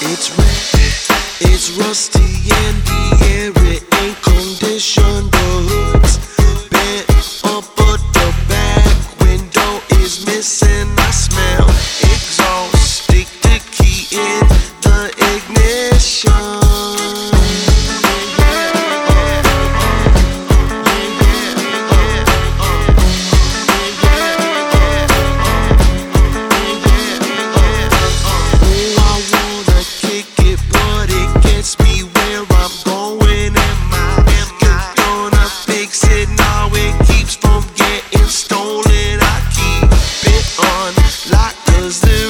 It's red, it's rusty. Cause